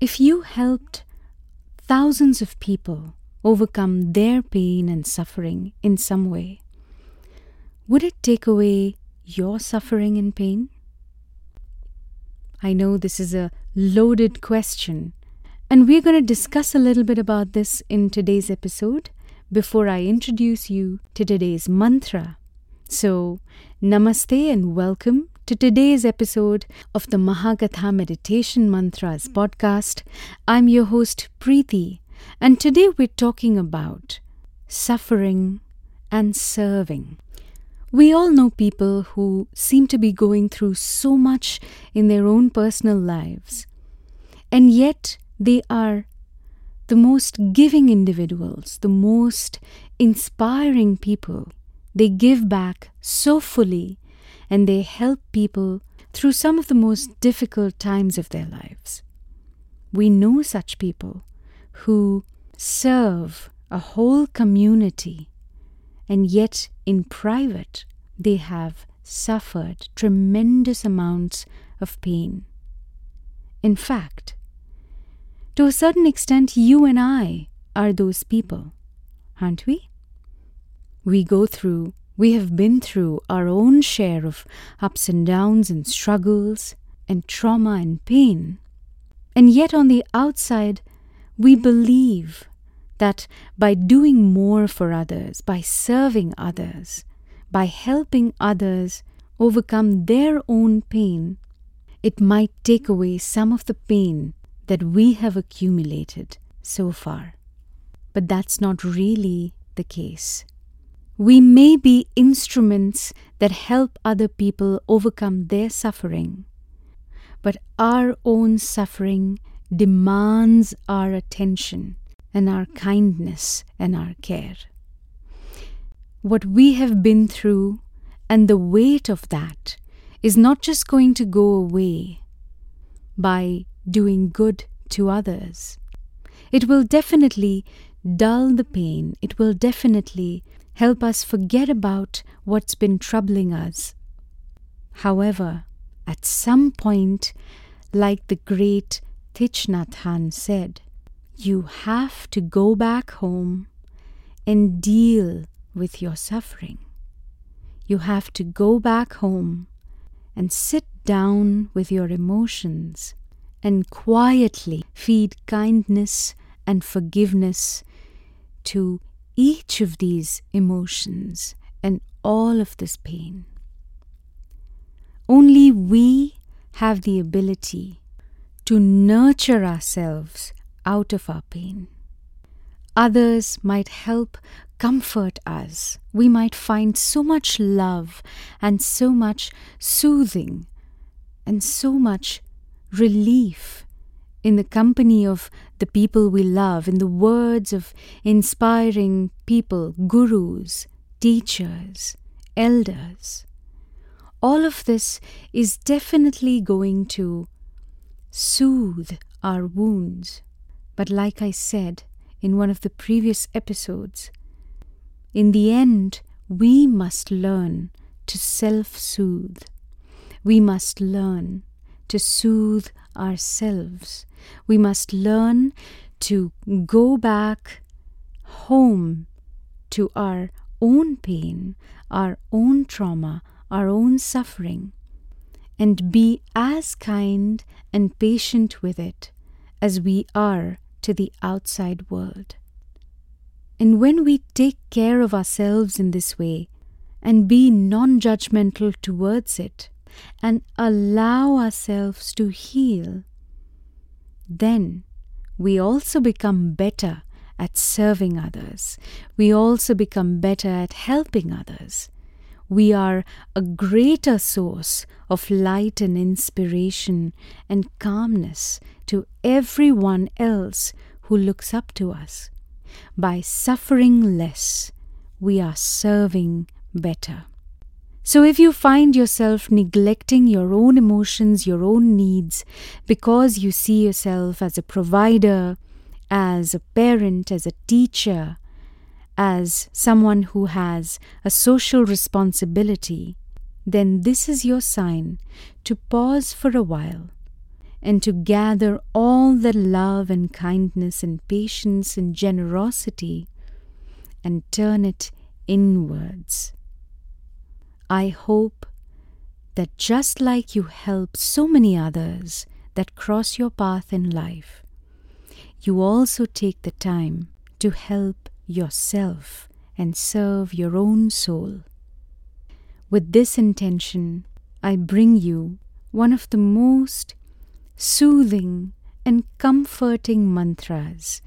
If you helped thousands of people overcome their pain and suffering in some way, would it take away your suffering and pain? I know this is a loaded question, and we're going to discuss a little bit about this in today's episode before I introduce you to today's mantra. So, namaste and welcome to today's episode of the Mahakatha Meditation Mantras podcast. I'm your host, Preeti, and today we're talking about suffering and serving. We all know people who seem to be going through so much in their own personal lives, and yet they are the most giving individuals, the most inspiring people. They give back so fully and they help people through some of the most difficult times of their lives. We know such people who serve a whole community, and yet in private they have suffered tremendous amounts of pain. In fact, to a certain extent, you and I are those people, aren't we? We go through we have been through our own share of ups and downs and struggles and trauma and pain. And yet, on the outside, we believe that by doing more for others, by serving others, by helping others overcome their own pain, it might take away some of the pain that we have accumulated so far. But that's not really the case. We may be instruments that help other people overcome their suffering, but our own suffering demands our attention and our kindness and our care. What we have been through and the weight of that is not just going to go away by doing good to others. It will definitely dull the pain, it will definitely help us forget about what's been troubling us. However, at some point, like the great Thich Nhat said, you have to go back home and deal with your suffering. You have to go back home and sit down with your emotions and quietly feed kindness and forgiveness to each of these emotions and all of this pain. Only we have the ability to nurture ourselves out of our pain. Others might help comfort us. We might find so much love and so much soothing and so much relief in the company of the people we love, in the words of inspiring people, gurus, teachers, elders. All of this is definitely going to soothe our wounds. But, like I said in one of the previous episodes, in the end, we must learn to self soothe. We must learn to soothe ourselves. We must learn to go back home to our own pain, our own trauma, our own suffering, and be as kind and patient with it as we are to the outside world. And when we take care of ourselves in this way and be non judgmental towards it, and allow ourselves to heal, then we also become better at serving others. We also become better at helping others. We are a greater source of light and inspiration and calmness to everyone else who looks up to us. By suffering less, we are serving better. So, if you find yourself neglecting your own emotions, your own needs, because you see yourself as a provider, as a parent, as a teacher, as someone who has a social responsibility, then this is your sign to pause for a while and to gather all the love and kindness and patience and generosity and turn it inwards. I hope that just like you help so many others that cross your path in life, you also take the time to help yourself and serve your own soul. With this intention, I bring you one of the most soothing and comforting mantras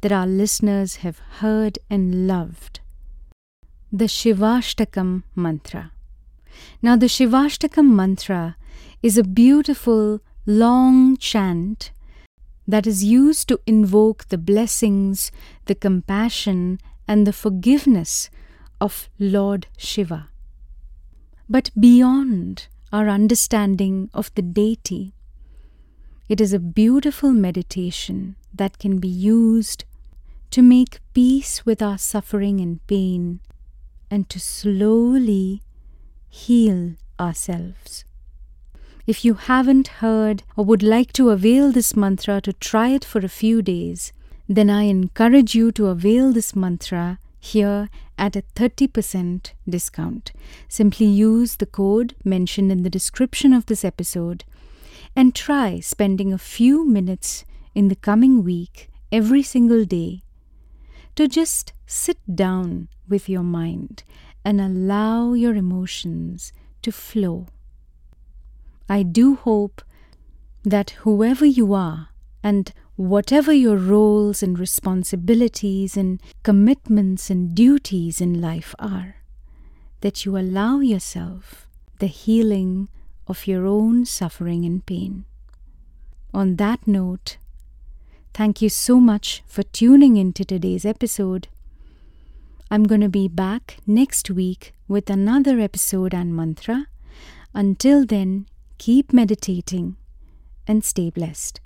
that our listeners have heard and loved the Shivashtakam mantra. Now, the Shivashtakam mantra is a beautiful, long chant that is used to invoke the blessings, the compassion, and the forgiveness of Lord Shiva. But beyond our understanding of the deity, it is a beautiful meditation that can be used to make peace with our suffering and pain and to slowly heal ourselves. If you haven't heard or would like to avail this mantra to try it for a few days, then I encourage you to avail this mantra here at a 30% discount. Simply use the code mentioned in the description of this episode and try spending a few minutes in the coming week every single day to just sit down with your mind and allow your emotions to flow. I do hope that whoever you are and whatever your roles and responsibilities and commitments and duties in life are, that you allow yourself the healing of your own suffering and pain. On that note, thank you so much for tuning into today's episode. I'm going to be back next week with another episode and mantra. Until then, keep meditating and stay blessed.